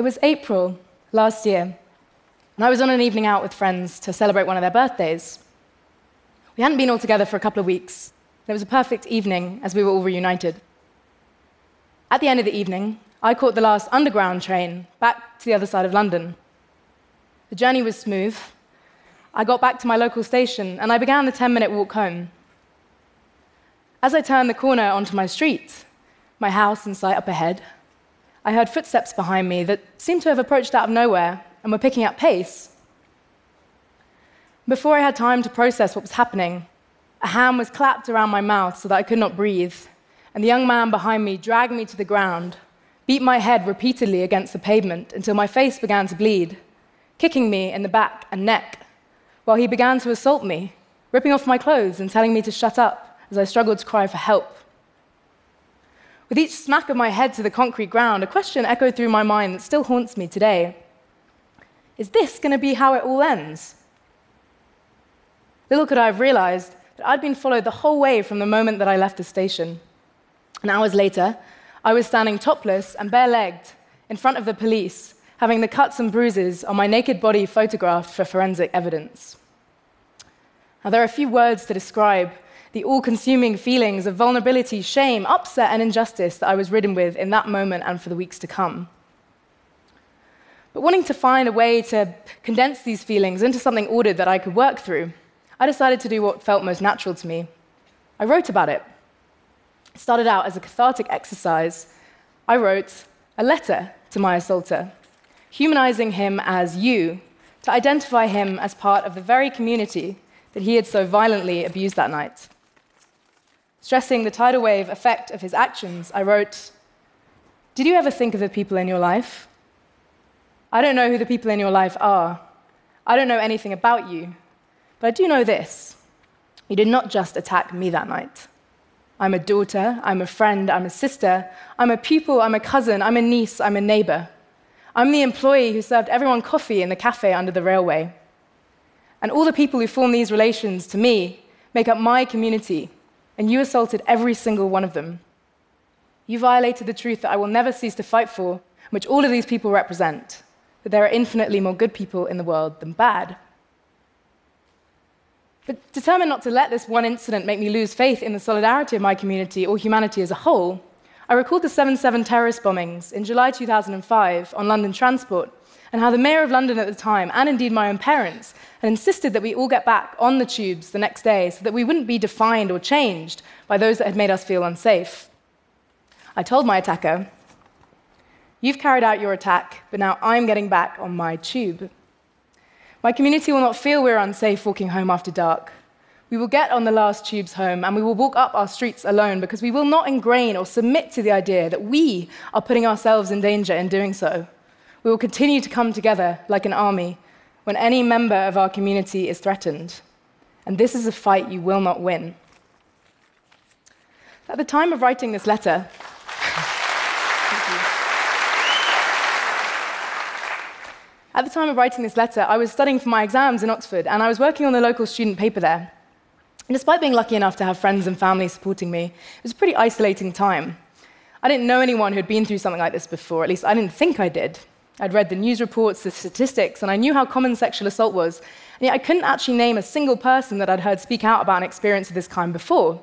It was April last year, and I was on an evening out with friends to celebrate one of their birthdays. We hadn't been all together for a couple of weeks. And it was a perfect evening as we were all reunited. At the end of the evening, I caught the last underground train back to the other side of London. The journey was smooth. I got back to my local station and I began the 10 minute walk home. As I turned the corner onto my street, my house in sight up ahead, I heard footsteps behind me that seemed to have approached out of nowhere and were picking up pace. Before I had time to process what was happening, a hand was clapped around my mouth so that I could not breathe, and the young man behind me dragged me to the ground, beat my head repeatedly against the pavement until my face began to bleed, kicking me in the back and neck, while he began to assault me, ripping off my clothes and telling me to shut up as I struggled to cry for help. With each smack of my head to the concrete ground, a question echoed through my mind that still haunts me today Is this going to be how it all ends? Little could I have realized that I'd been followed the whole way from the moment that I left the station. And hours later, I was standing topless and bare legged in front of the police, having the cuts and bruises on my naked body photographed for forensic evidence. Now, there are a few words to describe the all consuming feelings of vulnerability, shame, upset, and injustice that I was ridden with in that moment and for the weeks to come. But wanting to find a way to condense these feelings into something ordered that I could work through, I decided to do what felt most natural to me. I wrote about it. It started out as a cathartic exercise. I wrote a letter to my assaulter, humanizing him as you, to identify him as part of the very community that he had so violently abused that night. Stressing the tidal wave effect of his actions, I wrote Did you ever think of the people in your life? I don't know who the people in your life are. I don't know anything about you. But I do know this you did not just attack me that night. I'm a daughter, I'm a friend, I'm a sister, I'm a pupil, I'm a cousin, I'm a niece, I'm a neighbor. I'm the employee who served everyone coffee in the cafe under the railway. And all the people who form these relations to me make up my community and you assaulted every single one of them. You violated the truth that I will never cease to fight for, which all of these people represent that there are infinitely more good people in the world than bad. But determined not to let this one incident make me lose faith in the solidarity of my community or humanity as a whole, I recalled the 7 7 terrorist bombings in July 2005 on London transport and how the mayor of London at the time, and indeed my own parents, had insisted that we all get back on the tubes the next day so that we wouldn't be defined or changed by those that had made us feel unsafe. I told my attacker, You've carried out your attack, but now I'm getting back on my tube. My community will not feel we're unsafe walking home after dark. We will get on the last tubes home and we will walk up our streets alone because we will not ingrain or submit to the idea that we are putting ourselves in danger in doing so. We will continue to come together like an army when any member of our community is threatened. And this is a fight you will not win. At the time of writing this letter, At the time of writing this letter, I was studying for my exams in Oxford, and I was working on the local student paper there. And despite being lucky enough to have friends and family supporting me, it was a pretty isolating time. I didn't know anyone who had been through something like this before, at least I didn't think I did. I'd read the news reports, the statistics, and I knew how common sexual assault was. And yet I couldn't actually name a single person that I'd heard speak out about an experience of this kind before.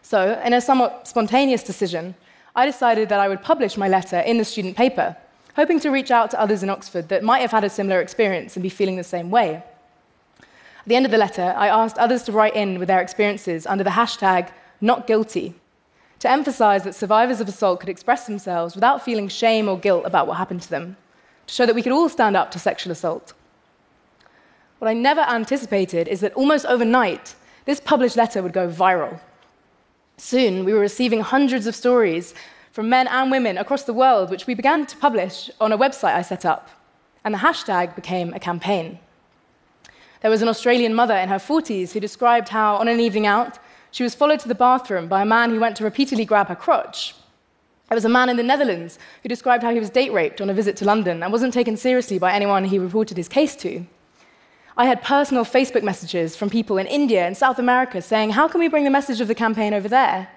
So, in a somewhat spontaneous decision, I decided that I would publish my letter in the student paper, hoping to reach out to others in Oxford that might have had a similar experience and be feeling the same way. At the end of the letter, I asked others to write in with their experiences under the hashtag NotGuilty to emphasize that survivors of assault could express themselves without feeling shame or guilt about what happened to them, to show that we could all stand up to sexual assault. What I never anticipated is that almost overnight, this published letter would go viral. Soon, we were receiving hundreds of stories from men and women across the world, which we began to publish on a website I set up, and the hashtag became a campaign. There was an Australian mother in her 40s who described how, on an evening out, she was followed to the bathroom by a man who went to repeatedly grab her crotch. There was a man in the Netherlands who described how he was date raped on a visit to London and wasn't taken seriously by anyone he reported his case to. I had personal Facebook messages from people in India and South America saying, How can we bring the message of the campaign over there?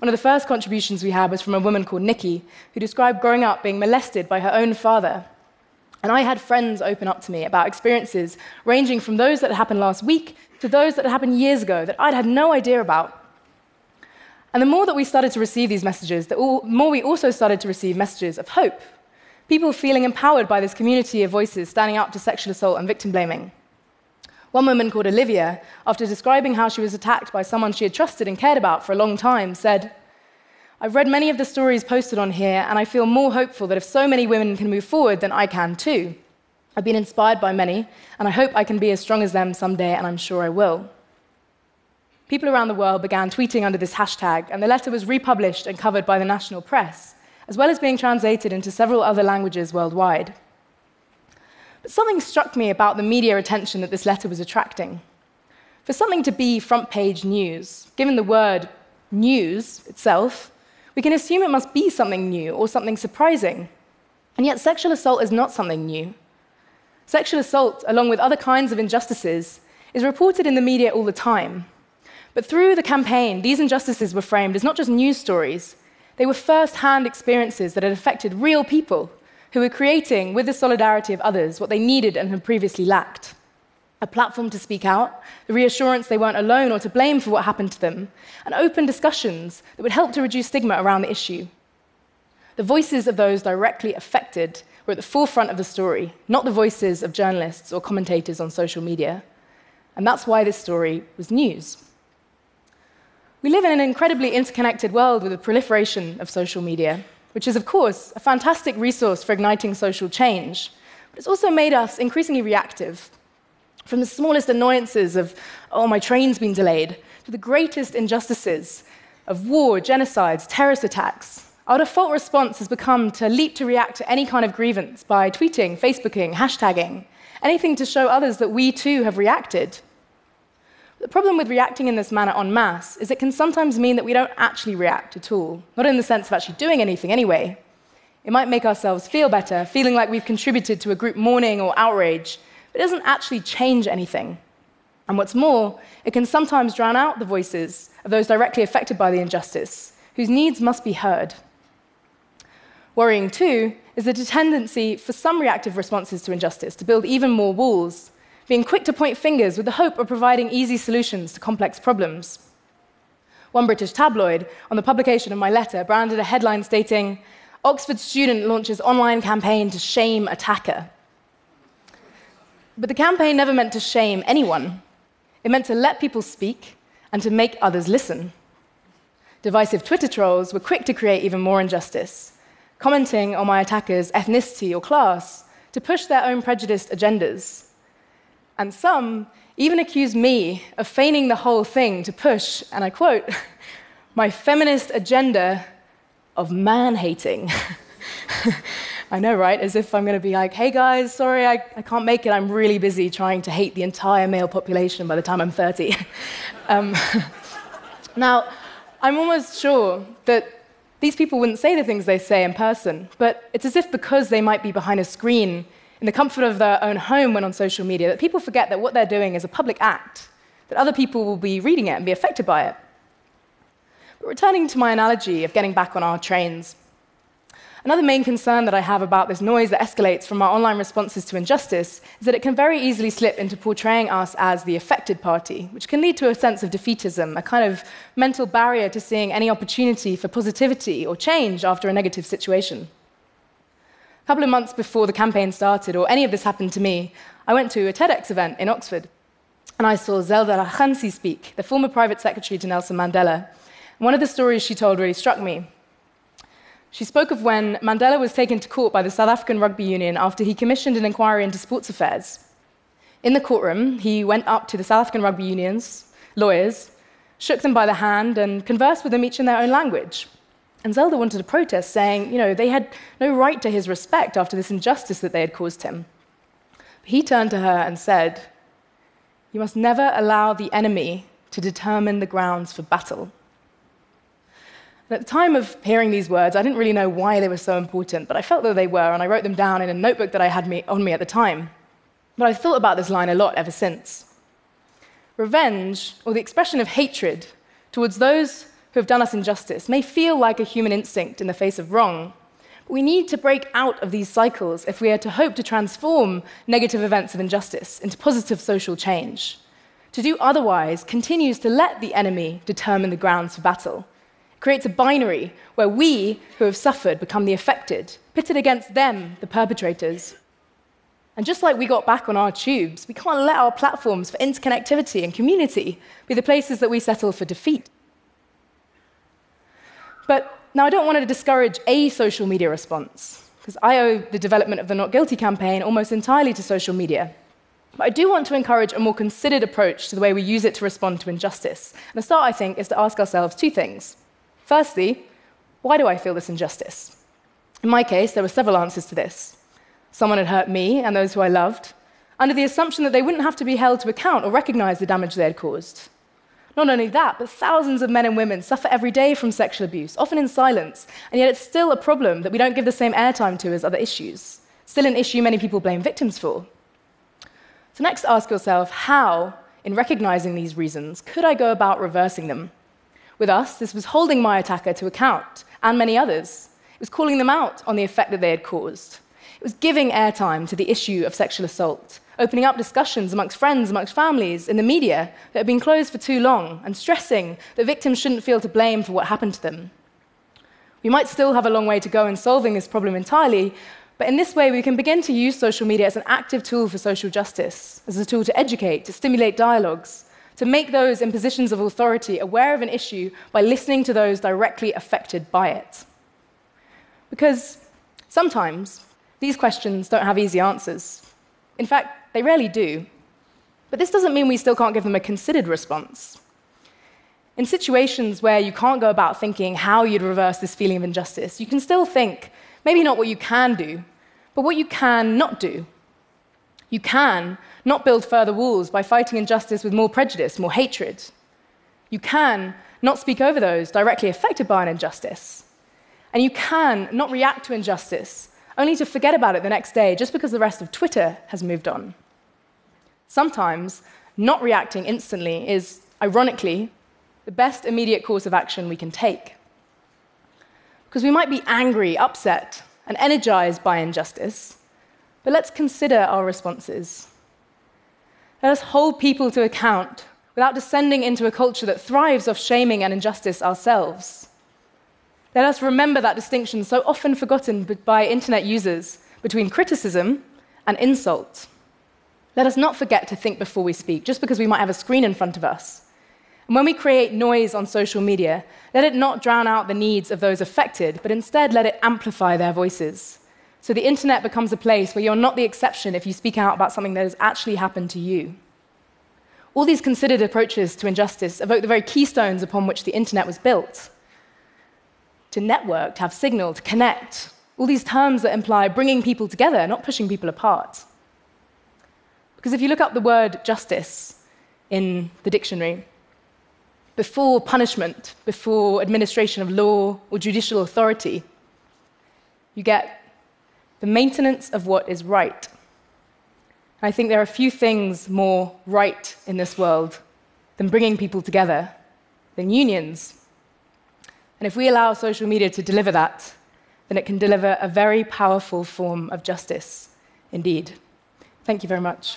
One of the first contributions we had was from a woman called Nikki, who described growing up being molested by her own father. And I had friends open up to me about experiences ranging from those that happened last week to those that had happened years ago that I'd had no idea about. And the more that we started to receive these messages, the more we also started to receive messages of hope. People feeling empowered by this community of voices standing up to sexual assault and victim blaming. One woman called Olivia, after describing how she was attacked by someone she had trusted and cared about for a long time, said, I've read many of the stories posted on here, and I feel more hopeful that if so many women can move forward, then I can too. I've been inspired by many, and I hope I can be as strong as them someday, and I'm sure I will. People around the world began tweeting under this hashtag, and the letter was republished and covered by the national press, as well as being translated into several other languages worldwide. But something struck me about the media attention that this letter was attracting. For something to be front page news, given the word news itself, we can assume it must be something new or something surprising. And yet, sexual assault is not something new. Sexual assault, along with other kinds of injustices, is reported in the media all the time. But through the campaign, these injustices were framed as not just news stories, they were first hand experiences that had affected real people who were creating, with the solidarity of others, what they needed and had previously lacked a platform to speak out, the reassurance they weren't alone or to blame for what happened to them, and open discussions that would help to reduce stigma around the issue. The voices of those directly affected were at the forefront of the story, not the voices of journalists or commentators on social media. And that's why this story was news. We live in an incredibly interconnected world with the proliferation of social media which is, of course, a fantastic resource for igniting social change. But it's also made us increasingly reactive. From the smallest annoyances of, oh, my train's been delayed, to the greatest injustices of war, genocides, terrorist attacks. Our default response has become to leap to react to any kind of grievance by tweeting, Facebooking, hashtagging, anything to show others that we too have reacted. The problem with reacting in this manner en masse is it can sometimes mean that we don't actually react at all, not in the sense of actually doing anything anyway. It might make ourselves feel better, feeling like we've contributed to a group mourning or outrage, but it doesn't actually change anything. And what's more, it can sometimes drown out the voices of those directly affected by the injustice, whose needs must be heard. Worrying, too, is the tendency for some reactive responses to injustice to build even more walls being quick to point fingers with the hope of providing easy solutions to complex problems. One British tabloid, on the publication of my letter, branded a headline stating, Oxford student launches online campaign to shame attacker. But the campaign never meant to shame anyone. It meant to let people speak and to make others listen. Divisive Twitter trolls were quick to create even more injustice, commenting on my attacker's ethnicity or class to push their own prejudiced agendas and some even accuse me of feigning the whole thing to push, and I quote, my feminist agenda of man hating. I know, right? As if I'm going to be like, hey guys, sorry, I, I, can't make it. I'm really busy trying to hate the entire male population by the time I'm 30. um, now, I'm almost sure that these people wouldn't say the things they say in person, but it's as if because they might be behind a screen in the comfort of their own home when on social media, that people forget that what they're doing is a public act, that other people will be reading it and be affected by it. But returning to my analogy of getting back on our trains, another main concern that I have about this noise that escalates from our online responses to injustice is that it can very easily slip into portraying us as the affected party, which can lead to a sense of defeatism, a kind of mental barrier to seeing any opportunity for positivity or change after a negative situation A couple of months before the campaign started, or any of this happened to me, I went to a TEDx event in Oxford. And I saw Zelda la Grange speak, the former private secretary to Nelson Mandela. And one of the stories she told really struck me. She spoke of when Mandela was taken to court by the South African Rugby Union after he commissioned an inquiry into sports affairs. In the courtroom, he went up to the South African Rugby Union's lawyers, shook them by the hand, and conversed with them each in their own language. And Zelda wanted to protest, saying, you know, they had no right to his respect after this injustice that they had caused him. But he turned to her and said, You must never allow the enemy to determine the grounds for battle. And at the time of hearing these words, I didn't really know why they were so important, but I felt that they were, and I wrote them down in a notebook that I had me, on me at the time. But I've thought about this line a lot ever since. Revenge, or the expression of hatred towards those who have done us injustice may feel like a human instinct in the face of wrong. But we need to break out of these cycles if we are to hope to transform negative events of injustice into positive social change. To do otherwise continues to let the enemy determine the grounds for battle. Creates a binary where we, who have suffered, become the affected, pitted against them, the perpetrators. And just like we got back on our tubes, we can't let our platforms for interconnectivity and community be the places that we settle for defeat. But now I don't want to discourage a social media response, because I owe the development of the Not Guilty campaign almost entirely to social media. But I do want to encourage a more considered approach to the way we use it to respond to injustice. And the start, I think, is to ask ourselves two things. Firstly, why do I feel this injustice? In my case, there were several answers to this. Someone had hurt me and those who I loved, under the assumption that they wouldn't have to be held to account or recognize the damage they had caused. Not only that, but thousands of men and women suffer every day from sexual abuse, often in silence, and yet it's still a problem that we don't give the same airtime to as other issues. Still an issue many people blame victims for. So, next, ask yourself how, in recognizing these reasons, could I go about reversing them? With us, this was holding my attacker to account, and many others. It was calling them out on the effect that they had caused. It was giving airtime to the issue of sexual assault, opening up discussions amongst friends, amongst families, in the media that had been closed for too long, and stressing that victims shouldn't feel to blame for what happened to them. We might still have a long way to go in solving this problem entirely, but in this way, we can begin to use social media as an active tool for social justice, as a tool to educate, to stimulate dialogues, to make those in positions of authority aware of an issue by listening to those directly affected by it. Because sometimes these questions don't have easy answers. In fact, they rarely do. But this doesn't mean we still can't give them a considered response. In situations where you can't go about thinking how you'd reverse this feeling of injustice, you can still think Maybe not what you can do, but what you can not do. You can not build further walls by fighting injustice with more prejudice, more hatred. You can not speak over those directly affected by an injustice. And you can not react to injustice only to forget about it the next day just because the rest of Twitter has moved on. Sometimes not reacting instantly is, ironically, the best immediate course of action we can take. Because we might be angry, upset, and energized by injustice, but let's consider our responses. Let us hold people to account without descending into a culture that thrives off shaming and injustice ourselves. Let us remember that distinction so often forgotten by internet users between criticism and insult. Let us not forget to think before we speak, just because we might have a screen in front of us. And when we create noise on social media, let it not drown out the needs of those affected, but instead let it amplify their voices. So the internet becomes a place where you're not the exception if you speak out about something that has actually happened to you. All these considered approaches to injustice evoke the very keystones upon which the internet was built to network, to have signal, to connect. All these terms that imply bringing people together, not pushing people apart. Because if you look up the word justice in the dictionary, before punishment, before administration of law or judicial authority. You get the maintenance of what is right. I think there are few things more right in this world than bringing people together, than unions. And if we allow social media to deliver that, then it can deliver a very powerful form of justice indeed. Thank you very much.